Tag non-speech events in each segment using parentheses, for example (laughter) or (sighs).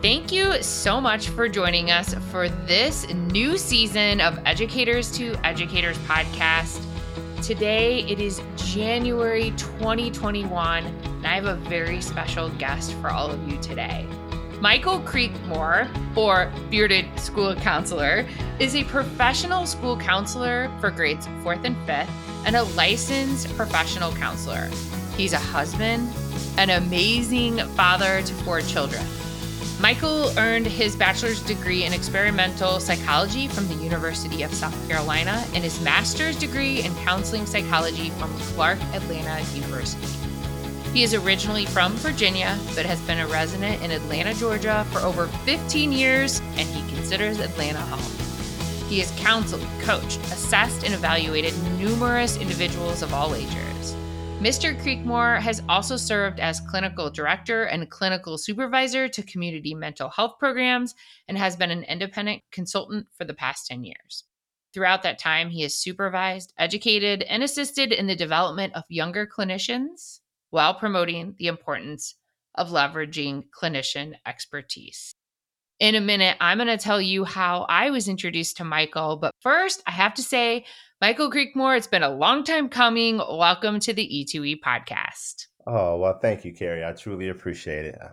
Thank you so much for joining us for this new season of Educators to Educators podcast. Today it is January 2021, and I have a very special guest for all of you today. Michael Creekmore, or Bearded School Counselor, is a professional school counselor for grades fourth and fifth and a licensed professional counselor. He's a husband, an amazing father to four children. Michael earned his bachelor's degree in experimental psychology from the University of South Carolina and his master's degree in counseling psychology from Clark Atlanta University. He is originally from Virginia, but has been a resident in Atlanta, Georgia for over 15 years, and he considers Atlanta home. He has counseled, coached, assessed, and evaluated numerous individuals of all ages. Mr. Creekmore has also served as clinical director and clinical supervisor to community mental health programs and has been an independent consultant for the past 10 years. Throughout that time, he has supervised, educated, and assisted in the development of younger clinicians, while promoting the importance of leveraging clinician expertise. In a minute, I'm going to tell you how I was introduced to Michael. But first, I have to say, Michael Creekmore, it's been a long time coming. Welcome to the E2E podcast. Oh, well, thank you, Carrie. I truly appreciate it. I'm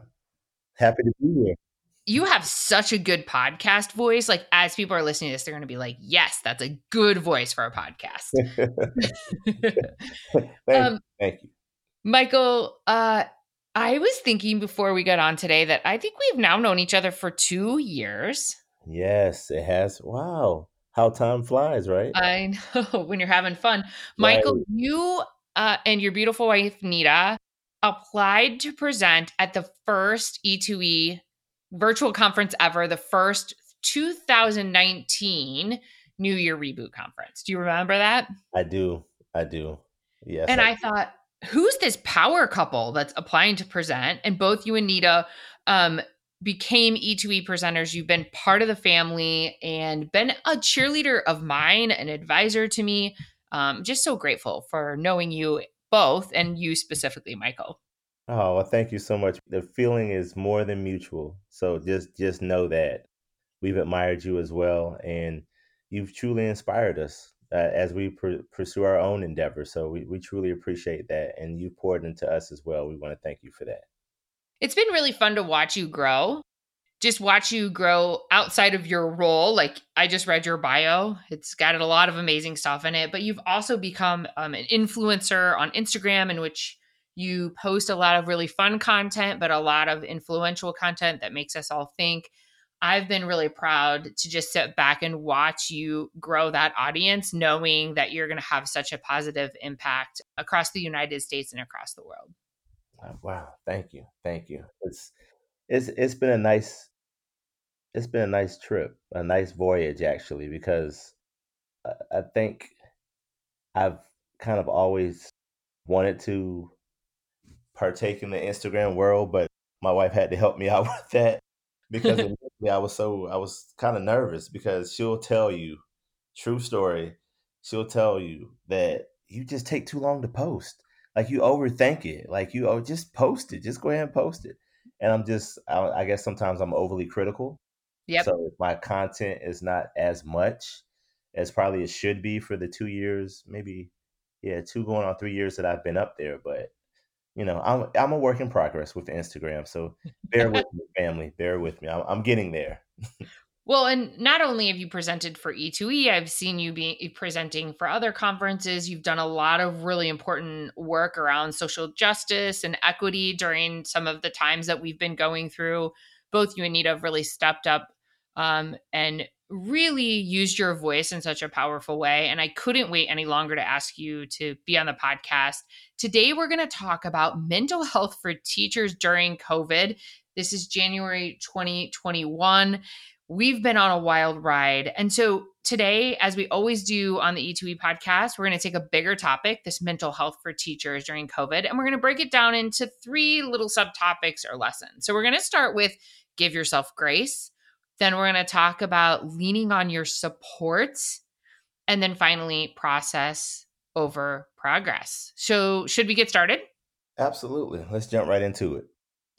happy to be here. You have such a good podcast voice. Like, as people are listening to this, they're going to be like, yes, that's a good voice for a podcast. (laughs) (laughs) thank, um, thank you. Michael, uh, I was thinking before we got on today that I think we've now known each other for two years. Yes, it has. Wow. How time flies, right? I (laughs) know when you're having fun. Right. Michael, you uh, and your beautiful wife, Nita, applied to present at the first E2E virtual conference ever, the first 2019 New Year Reboot Conference. Do you remember that? I do. I do. Yes. And I, I thought, who's this power couple that's applying to present? And both you and Nita um, became E2E presenters. You've been part of the family and been a cheerleader of mine, an advisor to me. Um, just so grateful for knowing you both and you specifically, Michael. Oh, well, thank you so much. The feeling is more than mutual. So just just know that we've admired you as well, and you've truly inspired us uh, as we pr- pursue our own endeavors. So we, we truly appreciate that. And you poured into us as well. We want to thank you for that. It's been really fun to watch you grow. Just watch you grow outside of your role. Like I just read your bio, it's got a lot of amazing stuff in it. But you've also become um, an influencer on Instagram, in which you post a lot of really fun content, but a lot of influential content that makes us all think. I've been really proud to just sit back and watch you grow that audience, knowing that you're going to have such a positive impact across the United States and across the world. Uh, wow, thank you, thank you. It's it's it's been a nice it's been a nice trip, a nice voyage actually, because I think I've kind of always wanted to partake in the Instagram world, but my wife had to help me (laughs) out with that because I was so I was kind of nervous because she'll tell you, true story, she'll tell you that you just take too long to post. Like you overthink it. Like you oh just post it. Just go ahead and post it. And I'm just I, I guess sometimes I'm overly critical. Yep. So my content is not as much as probably it should be for the two years, maybe yeah, two going on three years that I've been up there. But you know, I'm I'm a work in progress with Instagram, so bear with me, family. Bear with me. I'm, I'm getting there. (laughs) well, and not only have you presented for E2E, I've seen you be presenting for other conferences. You've done a lot of really important work around social justice and equity during some of the times that we've been going through. Both you and Nita have really stepped up um, and really used your voice in such a powerful way. And I couldn't wait any longer to ask you to be on the podcast. Today, we're going to talk about mental health for teachers during COVID. This is January 2021. We've been on a wild ride. And so today, as we always do on the E2E podcast, we're going to take a bigger topic, this mental health for teachers during COVID, and we're going to break it down into three little subtopics or lessons. So we're going to start with give yourself grace then we're going to talk about leaning on your supports. And then finally, process over progress. So, should we get started? Absolutely. Let's jump right into it.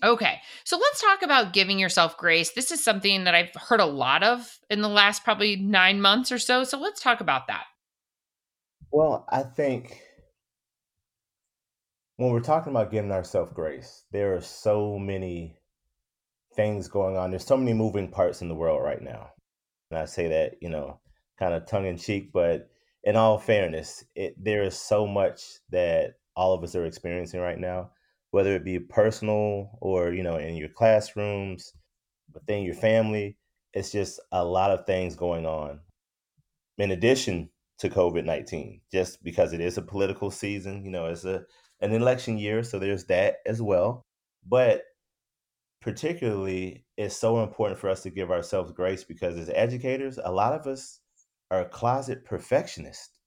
Okay. So let's talk about giving yourself grace. This is something that I've heard a lot of in the last probably nine months or so. So let's talk about that. Well, I think when we're talking about giving ourselves grace, there are so many things going on. There's so many moving parts in the world right now. And I say that, you know, kind of tongue in cheek, but in all fairness, it, there is so much that all of us are experiencing right now, whether it be personal or, you know, in your classrooms, within your family. It's just a lot of things going on. In addition to COVID 19, just because it is a political season, you know, it's a, an election year. So there's that as well. But particularly it's so important for us to give ourselves grace because as educators, a lot of us are closet perfectionists.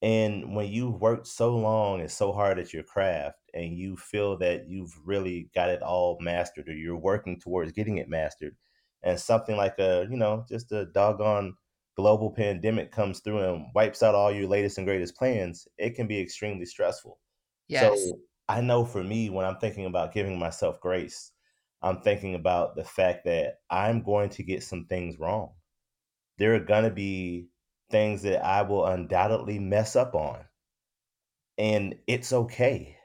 And when you've worked so long and so hard at your craft and you feel that you've really got it all mastered or you're working towards getting it mastered, and something like a, you know, just a doggone global pandemic comes through and wipes out all your latest and greatest plans, it can be extremely stressful. Yes. So I know for me, when I'm thinking about giving myself grace, I'm thinking about the fact that I'm going to get some things wrong. There are going to be things that I will undoubtedly mess up on. And it's okay.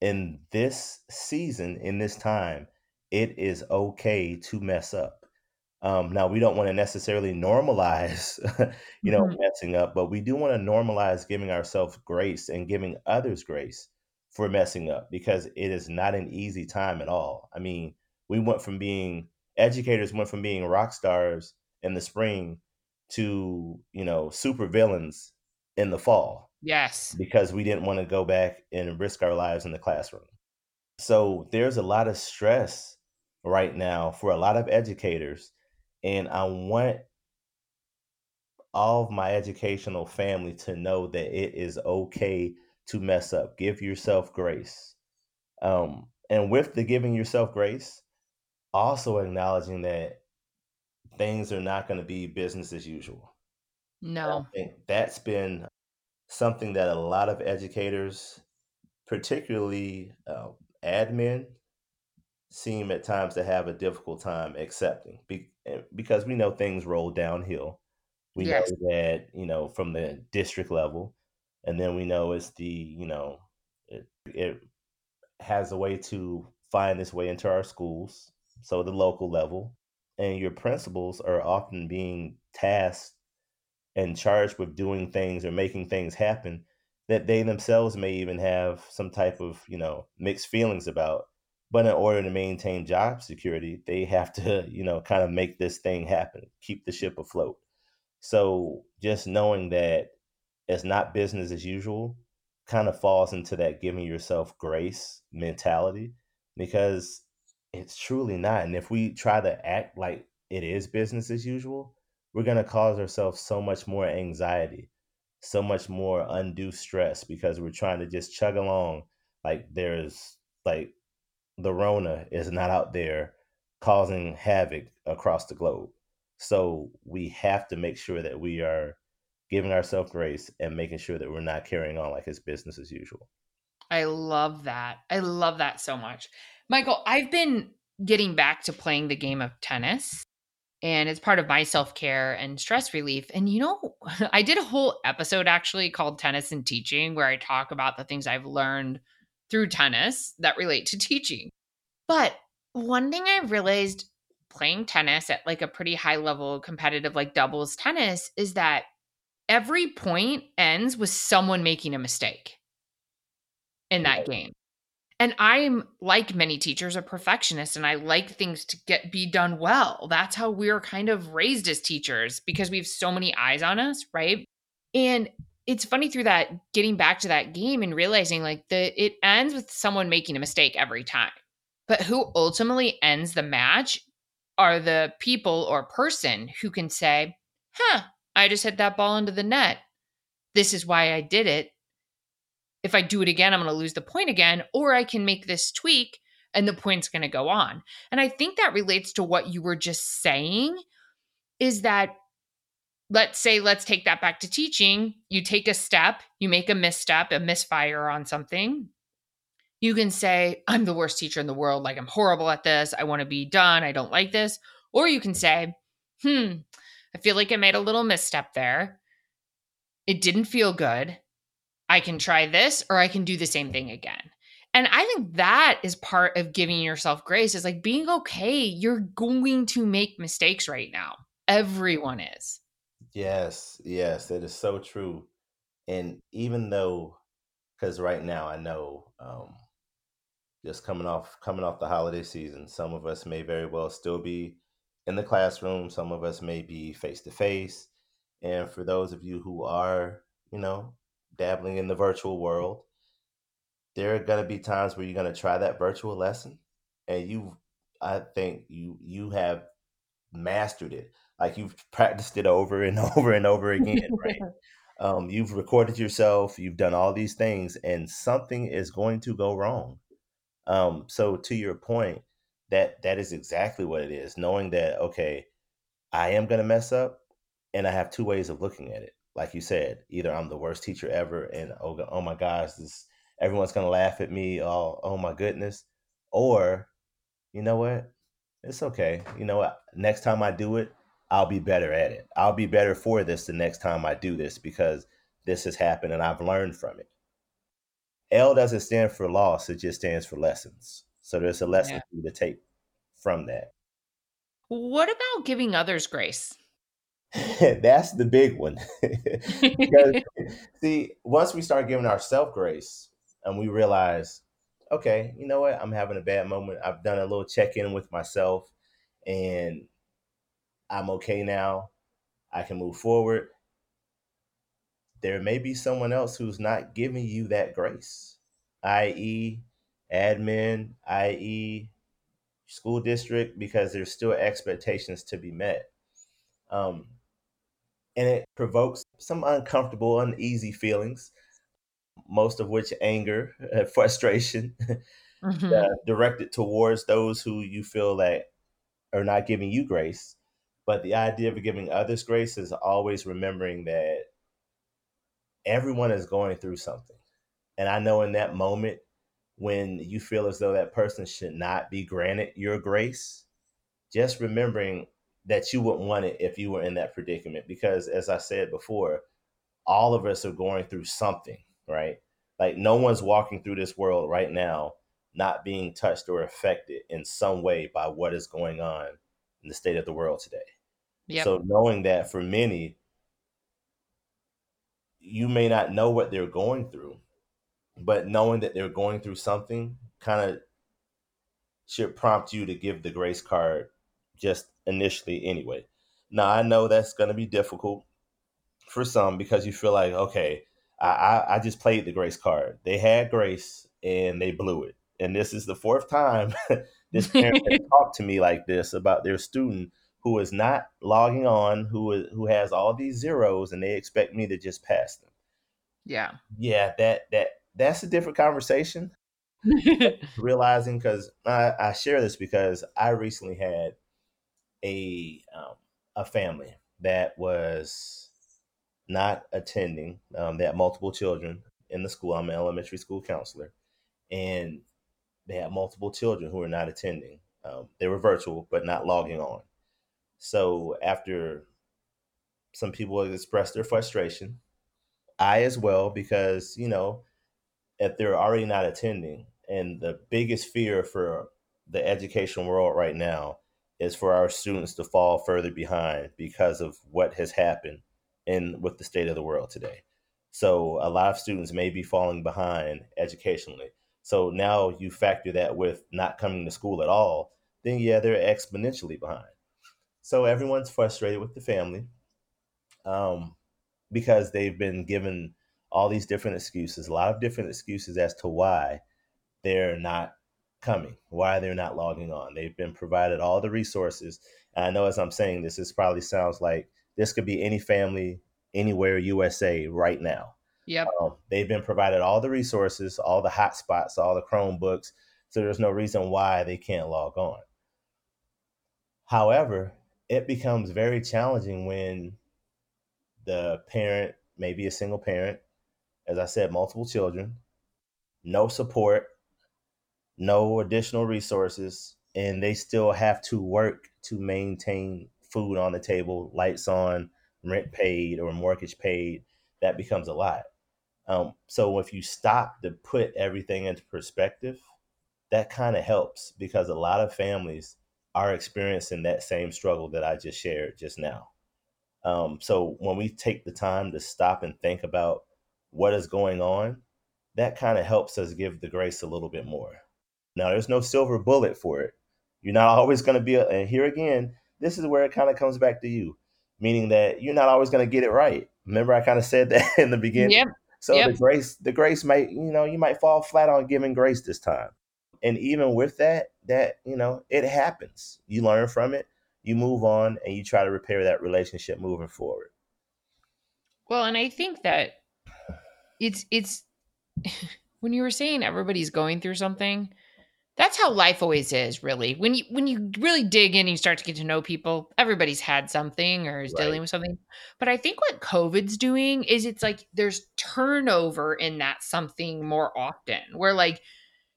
In this season, in this time, it is okay to mess up. Um, now, we don't want to necessarily normalize, (laughs) you know, Mhm. messing up, but we do want to normalize giving ourselves grace and giving others grace for messing up because it is not an easy time at all. I mean, we went from being educators went from being rock stars in the spring to, you know, super villains in the fall Yes. because we didn't want to go back and risk our lives in the classroom. So there's a lot of stress right now for a lot of educators. And I want all of my educational family to know that it is okay to mess up. Give yourself grace. Um, and with the giving yourself grace, also acknowledging that things are not going to be business as usual. No. that's been something that a lot of educators, particularly uh, admin, seem at times to have a difficult time accepting Be- eh, because we know things roll downhill. We know that, you know, from the district level, and then we know it's the, you know, it, it has a way to find its way into our schools, so the local level. And your principals are often being tasked and charged with doing things or making things happen that they themselves may even have some type of, you know, mixed feelings about. But in order to maintain job security, they have to, (laughs) you know, kind of make this thing happen, keep the ship afloat. So just knowing that it's not business as usual kind of falls into that giving yourself grace mentality because it's truly not. And if we try to act like it is business as usual, we're going to cause ourselves so much more anxiety, so much more undue stress because we're trying to just chug along like there's like the Rona is not out there causing havoc across the globe. So we have to make sure that we are giving ourselves grace and making sure that we're not carrying on like it's business as usual. I love that. I love that so much. Michael, I've been getting back to playing the game of tennis and it's part of my self-care and stress relief. And you know, (laughs) I did a whole episode actually called Tennis and Teaching where I talk about the things I've learned through tennis that relate to (laughs) teaching. But one thing I realized playing tennis at like a pretty high level competitive like doubles tennis is that every point ends with someone making a mistake in that game. And I'm like many teachers a perfectionist and I like things to get be done well. That's how we're kind of raised as teachers because we have so many eyes on us, right? And it's funny through that getting back to that game and realizing like the it ends with someone making a mistake every time. But who ultimately ends the match are the people or person who can say, "Huh, I just hit that ball into the net. This is why I did it if I do it again, I'm going to lose the point again, or I can make this tweak and the point's going to go on. And I think that relates to what you were just saying is that let's say let's take that back to teaching, you take a step, you make a misstep, a misfire on something. You can say, I'm the worst teacher in the world. Like, I'm horrible at this. I want to be done. I don't like this. Or you can say, hmm, I feel like I made a little misstep there. It didn't feel good. I can try this or I can do the same thing again. And I think that is part of giving yourself grace is like being okay. You're going to make mistakes right now. Everyone is. Yes, yes, it is so true. And even though, because right now I know, um, just coming off coming off the holiday season, some of us may very well still be in the classroom. Some of us may be face to face. And for those of you who are, you know, dabbling in the virtual world, there are going to be times where you're going to try that virtual lesson and you I think you you have mastered it. Like you've practiced it over and (laughs) over and over again, right? (laughs) um, you've recorded yourself, you've done all these things, and something is going to go wrong. Um, so to your point, that that is exactly what it is. Knowing that, okay, I am gonna mess up, and I have two ways of looking at it. Like you said, either I'm the worst teacher ever, and oh, oh my gosh, this everyone's gonna laugh at me. Oh, oh my goodness, or you know what? It's okay. You know what? Next time I do it, I'll be better at it. I'll be better for this the next time I do this because this has happened and I've learned from it. L doesn't stand for loss, it just stands for lessons. So there's a lesson Yeah. for you to take from that. What about giving others grace? (laughs) That's the big one. (laughs) because (laughs) see, once we start giving ourselves grace and we realize, okay, you know what, I'm having a bad moment. I've done a little check-in with myself and I'm okay now. I can move forward. There may be someone else who's not giving you that grace, i.e., admin, i.e., school district, because there's still expectations to be met. Um, and it provokes some uncomfortable, uneasy feelings, most of which anger, (laughs) frustration, (laughs) Mhm. uh, directed towards those who you feel that are not giving you grace. But the idea of giving others grace is always remembering that everyone is going through something. And I know in that moment when you feel as though that person should not be granted your grace, just remembering that you wouldn't want it if you were in that predicament. Because as I said before, all of us are going through something, right? Like no one's walking through this world right now not being touched or affected in some way by what is going on in the state of the world today. Yep. So knowing that for many, you may not know what they're going through, but knowing that they're going through something kind of should prompt you to give the grace card just initially anyway. Now I know that's going to be difficult for some because you feel like, okay, I, I, I just played the grace card. They had grace and they blew it. And this is the fourth time (laughs) this parent has (laughs) talked to me like this about their student who is not logging on, who is who has all these zeros, and they expect me to just pass them. yeah. Yeah, that that that's a different conversation. (laughs) Realizing because I, I share this because I recently had a um, a family that was not attending. Um, they had multiple children in the school. I'm an elementary school counselor, and they had multiple children who were not attending. Um, they were virtual, but not logging on. So after some people expressed their frustration, I as well, because you know, if they're already not attending, and the biggest fear for the education world right now is for our students to fall further behind because of what has happened in with the state of the world today. So a lot of students may be falling behind educationally. So now you factor that with not coming to school at all, then yeah, they're exponentially behind. So everyone's frustrated with the family um, because they've been given all these different excuses, a lot of different excuses as to why they're not coming, why they're not logging on. They've been provided all the resources. And I know as I'm saying this, this probably sounds like this could be any family anywhere USA right now. Yep. Um, they've been provided all the resources, all the hotspots, all the Chromebooks, so there's no reason why they can't log on. However, it becomes very challenging when the parent, maybe a single parent, as I said, multiple children, no support, no additional resources, and they still have to work to maintain food on the table, lights on, rent paid, or mortgage paid, that becomes a lot. Um, so if you stop to put everything into perspective, that kind of helps because a lot of families are experiencing that same struggle that I just shared just now. Um, so when we take the time to stop and think about what is going on, that kind of helps us give the grace a little bit more. Now, there's no silver bullet for it. You're not always going to be, a, and here again, this is where it kind of comes back to you, meaning that you're not always going to get it right. Remember, I kind of said (laughs) that in the beginning. Yep. So Yep. the grace, the grace might, you know, you might fall flat on giving grace this time. And even with that, that, you know, it happens. You learn from it, you move on, and you try to repair that relationship moving forward. Well, and I think that it's it's (sighs) when you were saying everybody's going through something, that's how life always is, really. When you when you really dig in, and you start to get to know people. Everybody's had something or is Right. dealing with something. But I think what COVID's doing is it's like there's turnover in that something more often. Where like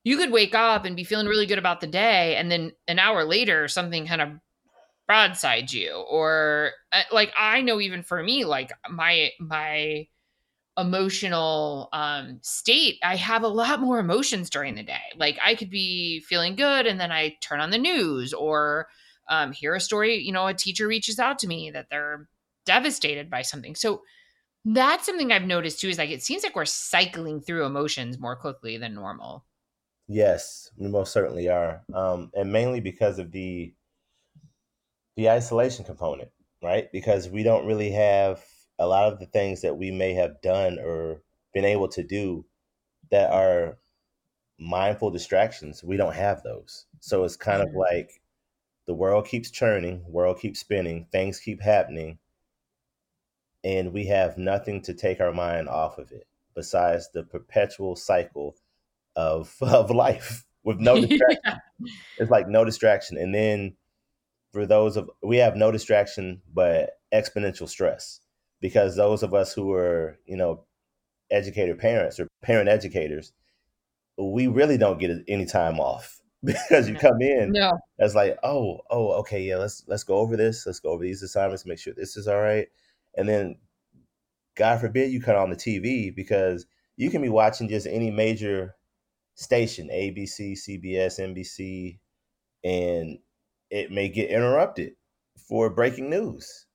you could wake up and be feeling really good about the day, and then an hour later, something kind of broadsides you, or uh, like I know even for me, like my my emotional um state i have a lot more emotions during the day. Like i could be feeling good and then i turn on the news or um hear a story you know a teacher reaches out to me that they're devastated by something. So that's something i've noticed too is like it seems like we're cycling through emotions more quickly than normal. Yes, we most certainly are, um, and mainly because of the the isolation component, right? Because we don't really have a lot of the things that we may have done or been able to do that are mindful distractions. We don't have those, so it's kind of Mhm. like the world keeps churning, world keeps spinning, things keep happening, and we have nothing to take our mind off of it besides the perpetual cycle of (laughs) of life with no (laughs) distraction. yeah. It's like no distraction. And then for those of we have no distraction but exponential stress because those of us who are, you know, educator parents or parent educators, we really don't get any time off (laughs) because you come in no as like, oh, oh, okay, yeah, let's let's go over this, let's go over these assignments, make sure this is all right. And then God forbid you cut on the TV because you can be watching just any major station, ABC, CBS, NBC, and it may get interrupted for breaking news.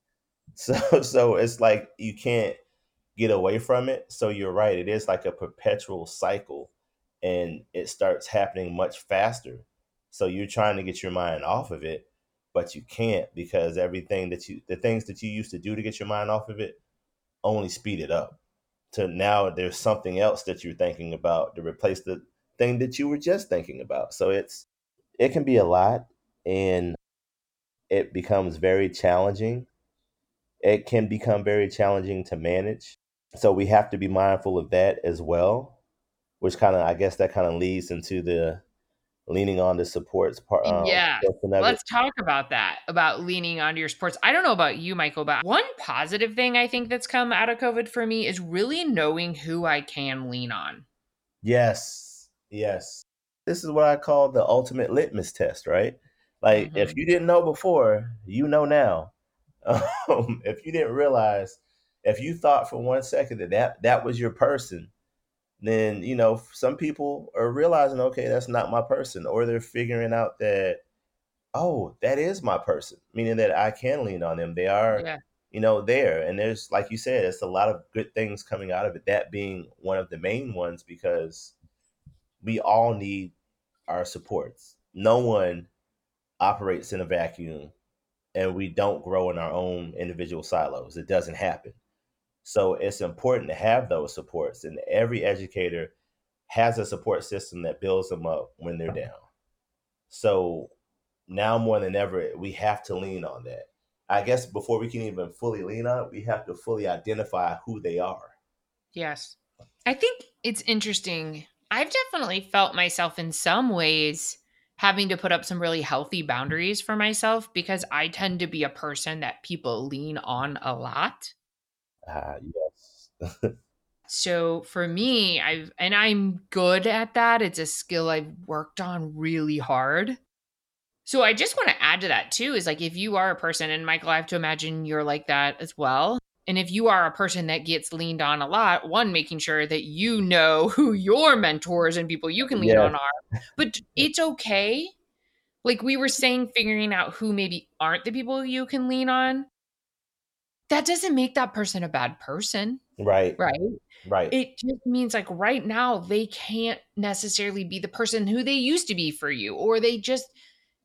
So (laughs) so it's like you can't get away from it. So you're right, it is like a perpetual cycle and it starts happening much faster. So you're trying to get your mind off of it, but you can't because everything that you the things that you used to do to get your mind off of it only speed it up. To now there's something else that you're thinking about to replace the thing that you were just thinking about. So it's it can be a lot and it becomes very challenging. It can become very challenging to manage. So we have to be mindful of that as well, which kind of I guess that kind of leads into the leaning on the supports part. Um, yeah portion of it. let's talk about that about leaning onto your sports i don't know about you michael but one positive thing i think that's come out of covid for me is really knowing who i can lean on Yes, yes. This is what I call the ultimate litmus test, right? Like Mhm. if you didn't know before, you know now. (laughs) Um, if you didn't realize, if you thought for one second that that, that was your person, then you know some people are realizing, okay, that's not my person, or they're figuring out that, oh, that is my person, meaning that I can lean on them. They are, yeah you know, there, and there's like you said, it's a lot of good things coming out of it. That being one of the main ones because we all need our supports. No one operates in a vacuum and we don't grow in our own individual silos. It doesn't happen. So it's important to have those supports, and every educator has a support system that builds them up when they're down. So now more than ever, we have to lean on that. I guess before we can even fully lean on it, we have to fully identify who they are. Yes. I think it's interesting. I've definitely felt myself in some ways having to put up some really healthy boundaries for myself because I tend to be a person that people lean on a lot. Ah, yes. (laughs) So for me, I've and I'm good at that. It's a skill I've worked on really hard. So I just want to add to that too is like if you are a person and Michael, I have to imagine you're like that as well. And if you are a person that gets leaned on a lot, one making sure that you know (laughs) who your mentors and people you can lean Yeah. on are. But (laughs) it's okay. Like we were saying figuring out who maybe aren't the people you can lean on. That doesn't make that person a bad person, Right. right? Right. It just means like right now they can't necessarily be the person who they used to be for you or they just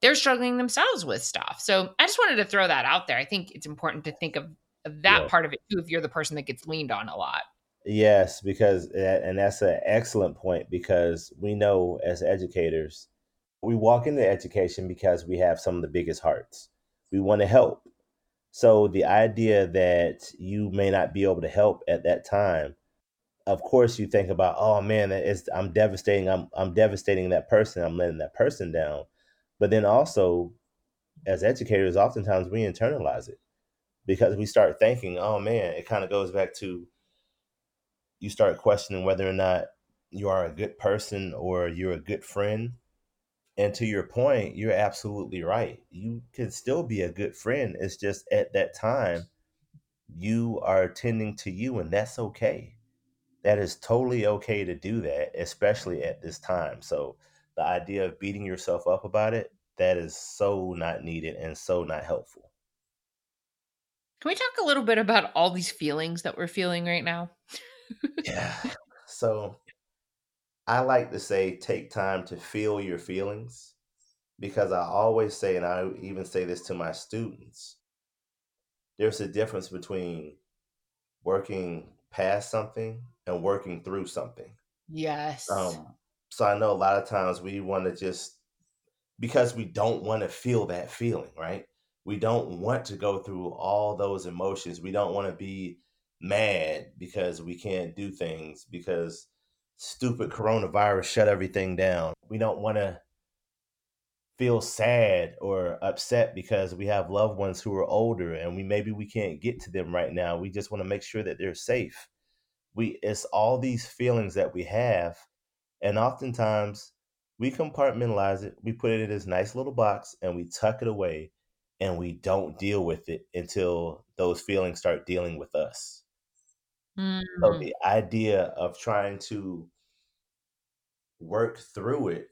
they're struggling themselves with stuff. So I just wanted to throw that out there. I think it's important to think of, of that Yeah. part of it too if you're the person that gets leaned on a lot. Yes, because and that's an excellent point because we know as educators, we walk into education because we have some of the biggest hearts. We want to help. So the idea that you may not be able to help at that time, of course you think about, oh man, that is I'm devastating, I'm I'm devastating that person, I'm letting that person down. But then also as educators, oftentimes we internalize it because we start thinking, oh man, it kind of goes back to you start questioning whether or not you are a good person or you're a good friend. And to your point, you're absolutely right. You can still be a good friend. It's just at that time, you are attending to you, and that's okay. That is totally okay to do that, especially at this time. So, the idea of beating yourself up about it, that is so not needed and so not helpful. Can we talk a little bit about all these feelings that we're feeling right now? Yeah. (laughs) So, I like to say take time to feel your feelings because I always say, and I even say this to my students there's a difference between working past something and working through something. Yes. Um, so I know a lot of times we want to just, because we don't want to feel that feeling, right? We don't want to go through all those emotions. We don't want to be mad because we can't do things because stupid coronavirus shut everything down. We don't want to feel sad or upset because we have loved ones who are older and we maybe we can't get to them right now. We just want to make sure that they're safe. We it's all these feelings that we have and oftentimes we compartmentalize it. We put it in this nice little box and we tuck it away and we don't deal with it until those feelings start dealing with us. So Mm, the idea of trying to work through it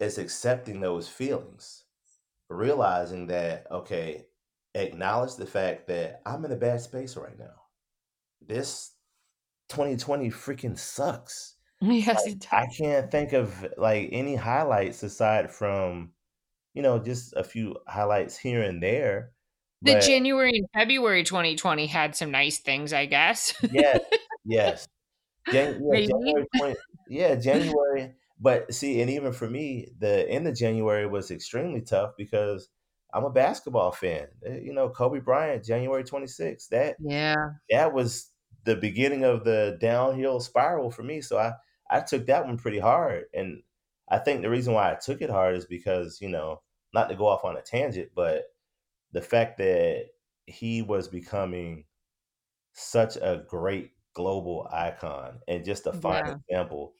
is accepting those feelings, realizing that, okay, acknowledge the fact that I'm in a bad space right now. This 2020 freaking sucks. (laughs) yes, Like. I can't think of like any highlights aside from, you know, just a few highlights here and there. The But January and February 2020 had some nice things, I guess. yes, (laughs) yes. Jan- yeah. January 20, yeah, January. But see, and even for me, the end of January was extremely tough because I'm a basketball fan. Uh, You know, Kobe Bryant, January 26th. That Yeah. that was the beginning of the downhill spiral for me. So I I took that one pretty hard, and I think the reason why I took it hard is because you know, not to go off on a tangent, but the fact that he was becoming such a great global icon and just a fine Yeah. example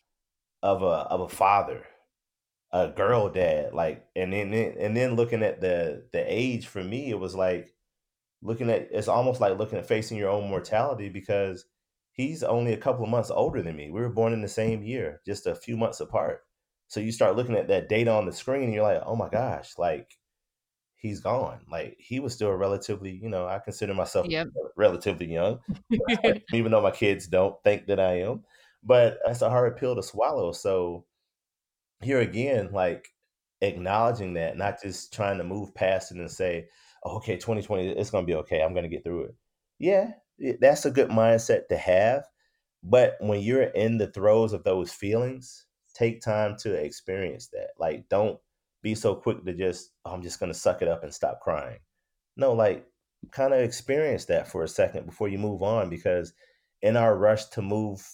of a of a father, a girl dad, like and then and then looking at the the age for me, it was like looking at it's almost like looking at facing your own mortality because he's only a couple of months older than me. We were born in the same year, just a few months apart. So you start looking at that data on the screen and you're like, "Oh my gosh, like he's gone." Like he was still relatively, you know, I consider myself Yep. relatively young, (laughs) (laughs) even though my kids don't think that I am. But that's a hard pill to swallow. So here again, like acknowledging that, not just trying to move past it and say, oh, okay, 2020, it's going to be okay. I'm going to get through it. Yeah, that's a good mindset to have. But when you're in the throes of those feelings, take time to experience that. Like, don't be so quick to just, oh, I'm just going to suck it up and stop crying. No, like, kind of experience that for a second before you move on because in our rush to move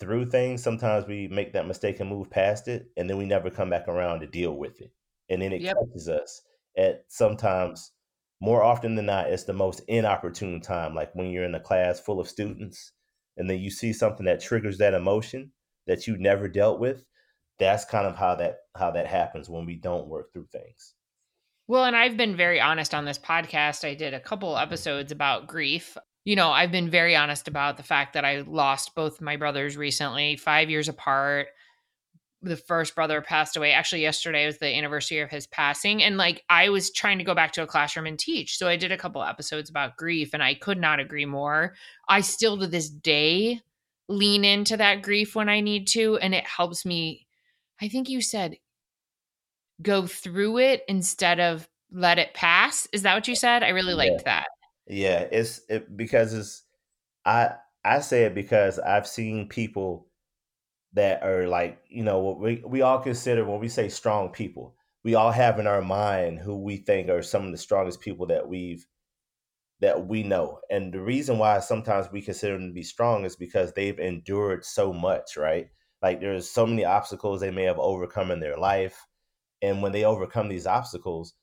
through things, sometimes we make that mistake and move past it, and then we never come back around to deal with it. And then it Yep. catches us at sometimes more often than not, it's the most inopportune time, like when you're in a class full of students and then you see something that triggers that emotion that you never dealt with that's kind of how that how that happens when we don't work through things well and i've been very honest on this podcast i did a couple Mm-hmm. episodes about grief you know i've been very honest about the fact that i lost both my brothers recently five years apart the first brother passed away. Actually, yesterday was the anniversary of his passing. And like I was trying to go back to a classroom and teach. So I did a couple episodes about grief and I could not agree more. I still to this day lean into that grief when I need to. And it helps me, I think you said go through it instead of let it pass. Is that what you said? I really liked yeah. that. Yeah, it's it, because it's I I say it because I've seen people that are like you know what we we all consider when we say strong people we all have in our mind who we think are some of the strongest people that we've that we know and the reason why sometimes we consider them to be strong is because they've endured so much right like there's so many obstacles they may have overcome in their life and when they overcome these obstacles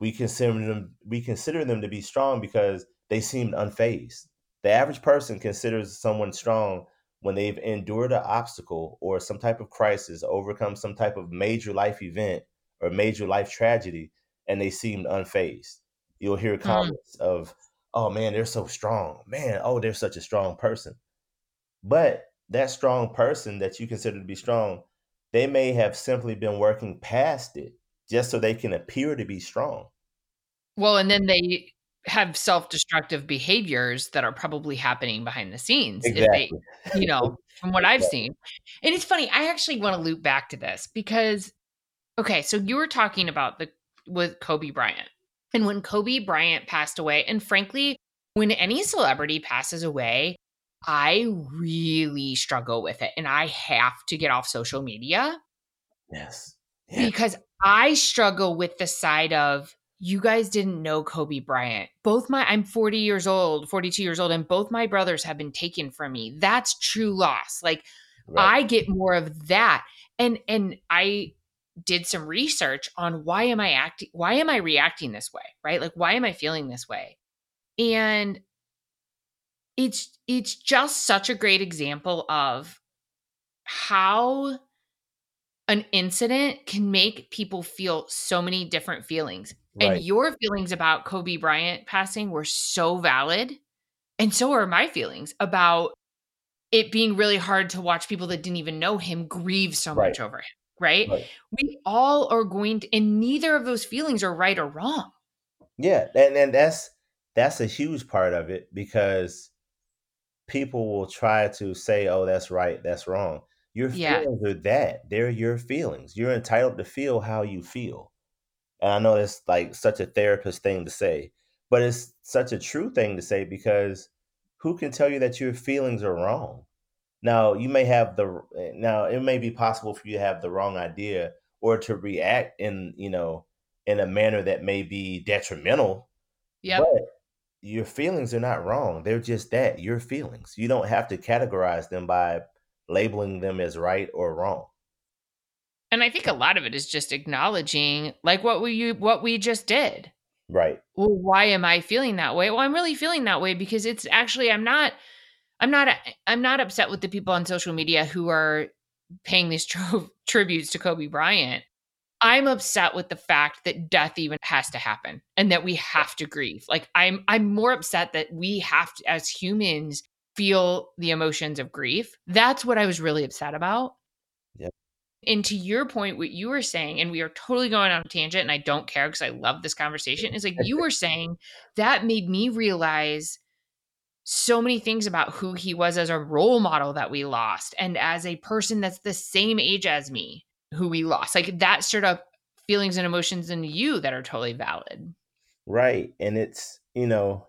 we consider them we consider them to be strong because they seemed unfazed the average person considers someone strong when they've endured an obstacle or some type of crisis, overcome some type of major life event or major life tragedy, and they seemed unfazed. You'll hear comments mm. of, oh man, they're so strong. Man, oh, they're such a strong person. But that strong person that you consider to be strong, they may have simply been working past it just so they can appear to be strong. Well, and then they have self-destructive behaviors that are probably happening behind the scenes exactly. if they you know (laughs) from what i've seen and it's funny i actually want to loop back to this because okay so you were talking about the with kobe bryant and when kobe bryant passed away and frankly when any celebrity passes away i really struggle with it and i have to get off social media yes yeah. because i struggle with the side of you guys didn't know Kobe Bryant. Both my I'm 40 years old, 42 years old and both my brothers have been taken from me. That's true loss. Like right. I get more of that. And and I did some research on why am I acting why am I reacting this way, right? Like why am I feeling this way? And it's it's just such a great example of how an incident can make people feel so many different feelings. Right. And your feelings about Kobe Bryant passing were so valid. And so are my feelings about it being really hard to watch people that didn't even know him grieve so right. much over him. Right? right? We all are going to, and neither of those feelings are right or wrong. Yeah. And, and that's, that's a huge part of it because people will try to say, oh, that's right, that's wrong. Your feelings yeah. are that. They're your feelings. You're entitled to feel how you feel. And I know it's like such a therapist thing to say, but it's such a true thing to say because who can tell you that your feelings are wrong? Now, you may have the now it may be possible for you to have the wrong idea or to react in, you know, in a manner that may be detrimental. Yeah. But your feelings are not wrong. They're just that, your feelings. You don't have to categorize them by labeling them as right or wrong. And I think a lot of it is just acknowledging like what we you what we just did. Right. Well, why am I feeling that way? Well, I'm really feeling that way because it's actually I'm not I'm not uh, I'm not upset with the people on social media who are paying these (laughs) tri- tributes to Kobe Bryant. I'm upset with the fact that death even has to happen and that we have to grieve. Like I'm I'm more upset that we have to as humans feel the emotions of grief. That's what I was really upset about. Yep. And to your point, what you were saying, and we are totally going on a tangent, and I don't care because I love this conversation, is like you were saying that made me realize so many things about who he was as a role model that we lost and as a person that's the same age as me who we lost. Like that stirred up feelings and emotions in you that are totally valid. Right. And it's, you know,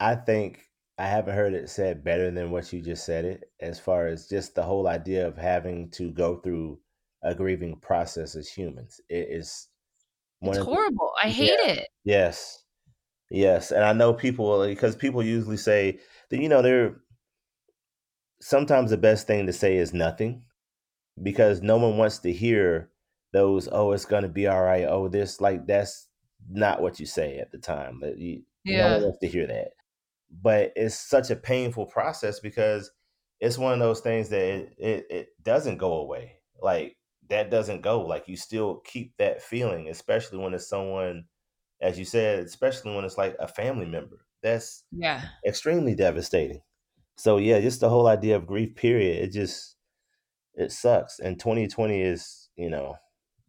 I think I haven't heard it said better than what you just said it, as far as just the whole idea of having to go through a grieving process as humans. It is it's horrible. The, I hate yeah, it. Yes. Yes. And I know people because people usually say that, you know, they're sometimes the best thing to say is nothing because no one wants to hear those, oh, it's gonna be all right. Oh, this like that's not what you say at the time. But you, yeah. no one wants to hear that but it's such a painful process because it's one of those things that it, it, it doesn't go away. Like that doesn't go. Like you still keep that feeling, especially when it's someone, as you said, especially when it's like a family member. That's yeah extremely devastating. So yeah, just the whole idea of grief period, it just it sucks. And 2020 is, you know,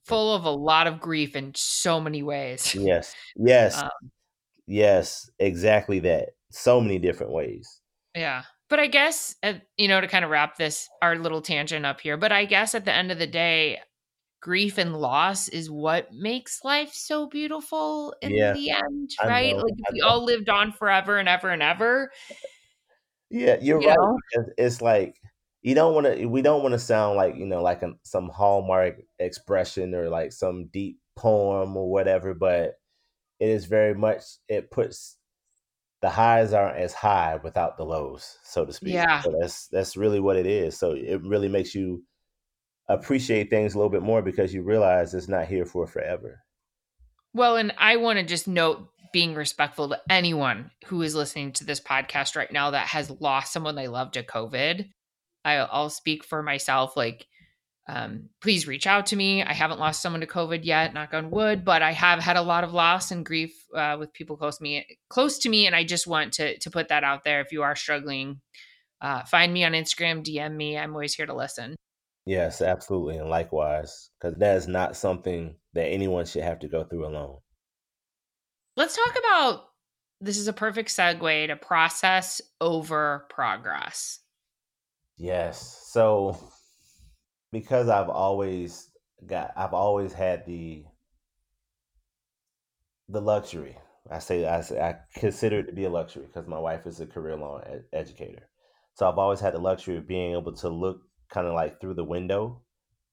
full of a lot of grief in so many ways. (laughs) Yes. Yes. Um, yes, exactly that. So many different ways. Yeah. But I guess, uh, you know, to kind of wrap this, our little tangent up here, but I guess at the end of the day, grief and loss is what makes life so beautiful in yeah, the end, right? Like if we all lived on forever and ever and ever. Yeah, you're you right. It's like you don't want to. We don't want to sound like you know, like a, some hallmark expression or like some deep poem or whatever, but it is very much. It puts the highs aren't as high without the lows, so to speak. Yeah, so that's that's really what it is. So it really makes you appreciate things a little bit more because you realize it's not here for forever. Well, and I want to just note being respectful to anyone who is listening to this podcast right now that has lost someone they love to COVID. I'll speak for myself. Like, um, please reach out to me. I haven't lost someone to COVID yet, knock on wood, but I have had a lot of loss and grief uh, with people close to me, close to me, and I just want to to put that out there. If you are struggling, uh, find me on Instagram, DM me. I'm always here to listen. Yes, absolutely, and likewise, because that is not something that anyone should have to go through alone. Let's talk about. This is a perfect segue to process over progress. Yes. So because I've always got I've always had the the luxury. I say I say I consider it to be a luxury because my wife is a career law ed- educator. So I've always had the luxury of being able to look kind of like through the window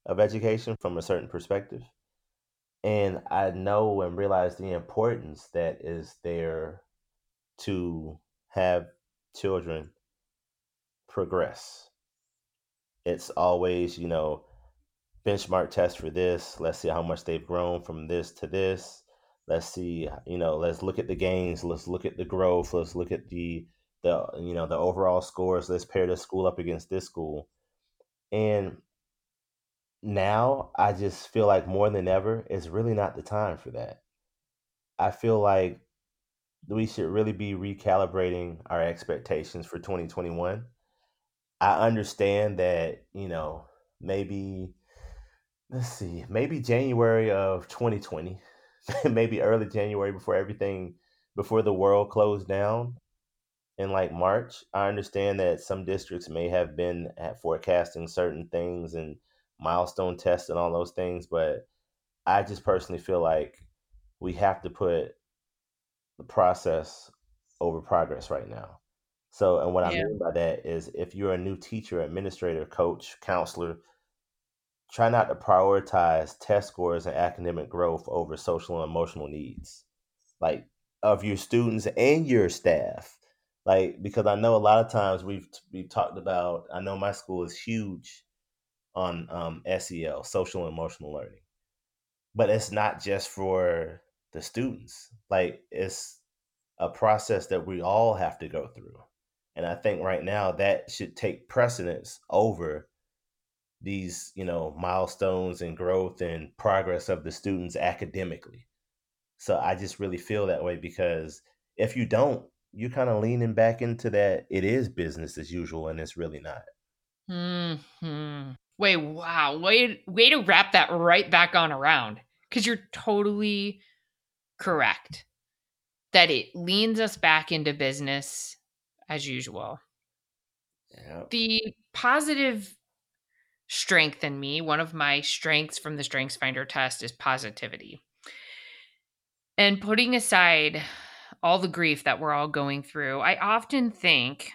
of education from a certain perspective. And I know and realize the importance that is there to have children progress it's always, you know, benchmark test for this. Let's see how much they've grown from this to this. Let's see, you know, let's look at the gains. Let's look at the growth. Let's look at the the you know the overall scores. Let's pair this school up against this school. And now I just feel like more than ever, it's really not the time for that. I feel like we should really be recalibrating our expectations for 2021 I understand that, you know, maybe let's see, maybe January of 2020, (laughs) maybe early January before everything before the world closed down in like March. I understand that some districts may have been at forecasting certain things and milestone tests and all those things, but I just personally feel like we have to put the process over progress right now. So, and what I mean by that is if you're a new teacher, administrator, coach, counselor, try not to prioritize test scores and academic growth over social and emotional needs, like of your students and your staff. Like, because I know a lot of times we've we've talked about. I know my school is huge on um, SEL, social and emotional learning, but it's not just for the students. Like, it's a process that we all have to go through and I think right now that should take precedence over these, you know, milestones and growth and progress of the students academically. So I just really feel that way because if you don't, you're kind of leaning back into that it is business as usual and it's really not. Hmm. Wait, wow. Way way to wrap that right back on around cuz you're totally correct that it leans us back into business as usual. Yep. The positive strength in me, one of my strengths from the Strengths Finder test is positivity. And putting aside all the grief that we're all going through, I often think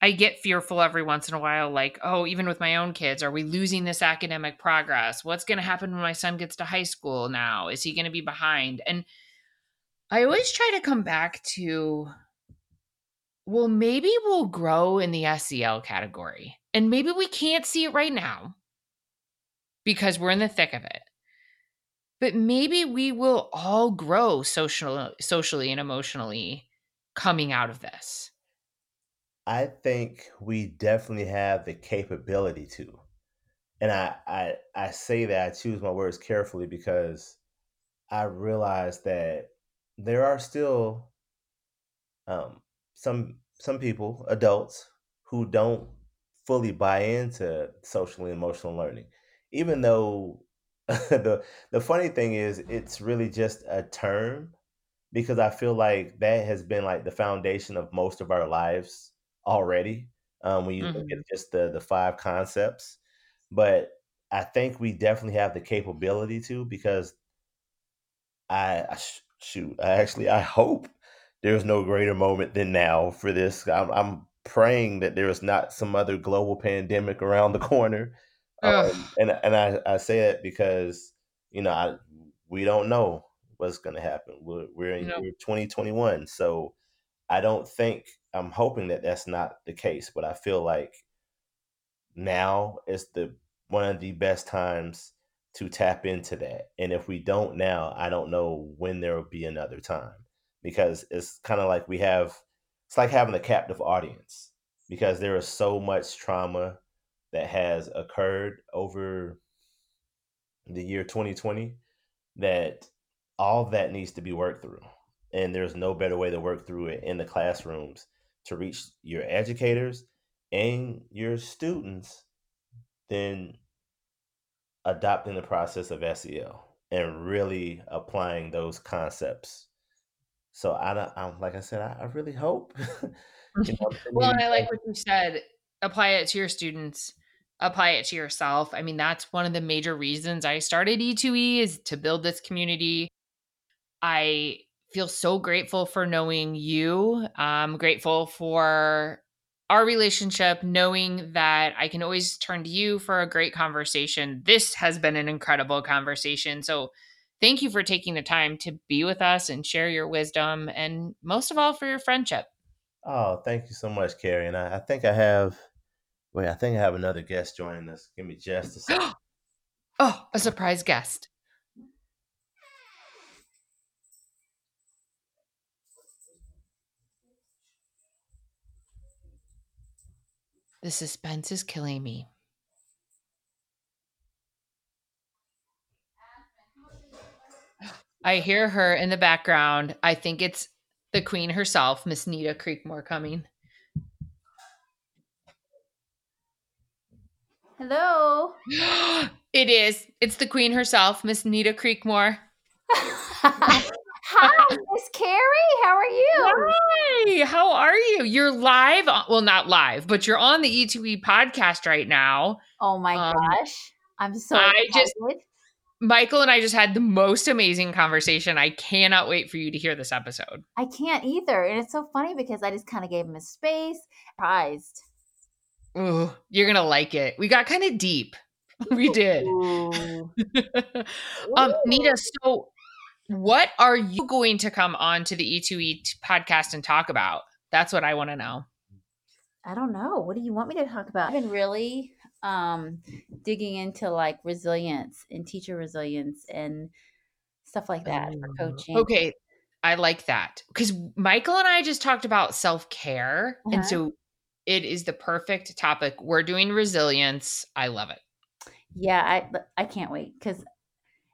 I get fearful every once in a while, like, oh, even with my own kids, are we losing this academic progress? What's going to happen when my son gets to high school now? Is he going to be behind? And I always try to come back to well, maybe we'll grow in the SEL category. And maybe we can't see it right now because we're in the thick of it. But maybe we will all grow social, socially and emotionally coming out of this? I think we definitely have the capability to. And I, I I say that I choose my words carefully because I realize that there are still um, some some people, adults, who don't fully buy into social and emotional learning, even though (laughs) the the funny thing is it's really just a term because I feel like that has been like the foundation of most of our lives already. Um, when you look hmm at just the the five concepts, but I think we definitely have the capability to because I, I sh- shoot. I actually I hope there's no greater moment than now for this. I'm, I'm praying that there is not some other global pandemic around the corner. Um, and and I, I say that because you know I we don't know what's going to happen. We're, we're in no. year 2021, so I don't think I'm hoping that that's not the case. But I feel like now is the one of the best times to tap into that. And if we don't now, I don't know when there will be another time because it's kind of like we have it's like having a captive audience because there is so much trauma that has occurred over the year 2020 that all that needs to be worked through. And there's no better way to work through it in the classrooms to reach your educators and your students than adopting the process of SEL and really applying those concepts. So I don't, I'm like I said, I, I really hope, (laughs) you know, Well, and I like what you said. Apply it to your students, apply it to yourself. I mean, that's one of the major reasons I started E2E is to build this community. I feel so grateful for knowing you. I'm grateful for our relationship, knowing that I can always turn to you for a great conversation. This has been an incredible conversation. So, thank you for taking the time to be with us and share your wisdom, and most of all, for your friendship. oh, thank you so much, Carrie. And I, I think I have, wait, I think I have another guest joining us. Give me just a second. (gasps) oh, a surprise guest. The suspense is killing me. I hear her in the background. I think it's the queen herself, Miss Nita Creekmore, coming. Hello. (gasps) it is. It's the queen herself, Miss Nita Creekmore. (laughs) Hi, Miss Carrie. How are you? Hi, how are you? You're live. Well, not live, but you're on the E2E podcast right now. Oh my Um, gosh. I'm so I excited. just- Michael and I just had the most amazing conversation. I cannot wait for you to hear this episode. I can't either. And it's so funny because I just kind of gave him a space. Surprised. Ooh, you're gonna like it. We got kind of deep. (laughs) We did. (laughs) Um, Nita, so what are you going to come on to the E2E podcast and talk about? That's what I want to know. I don't know. What do you want me to talk about? I've been really um digging into like resilience and teacher resilience and stuff like that for coaching. Okay, I like that because Michael and I just talked about self care, and Uh-huh. so it is the perfect topic. We're doing resilience. I love it. Yeah, I I can't wait because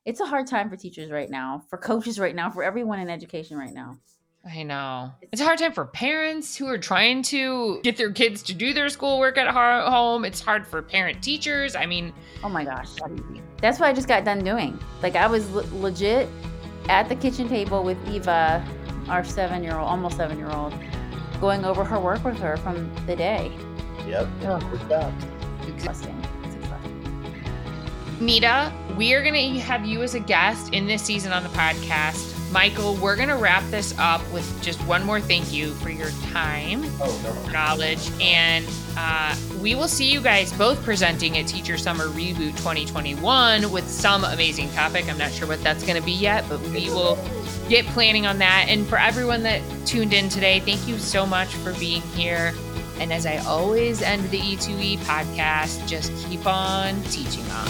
it's a hard time for teachers right now, for coaches right now, for everyone in education right now. I know it's a hard time for parents who are trying to get their kids to do their schoolwork at home. It's hard for parent teachers. I mean, Oh my gosh, that's what I just got done doing. Like I was le- legit at the kitchen table with Eva, our seven-year-old, almost seven-year-old, going over her work with her from the day. Yep. Ugh. Good job. Exhausting. Nita, we are going to have you as a guest in this season on the podcast. Michael, we're going to wrap this up with just one more thank you for your time, Oh, no. knowledge, and uh, we will see you guys both presenting at Teacher Summer Reboot 2021 with some amazing topic. I'm not sure what that's going to be yet, but we will get planning on that. And for everyone that tuned in today, thank you so much for being here. And as I always end the E2E podcast, just keep on teaching on.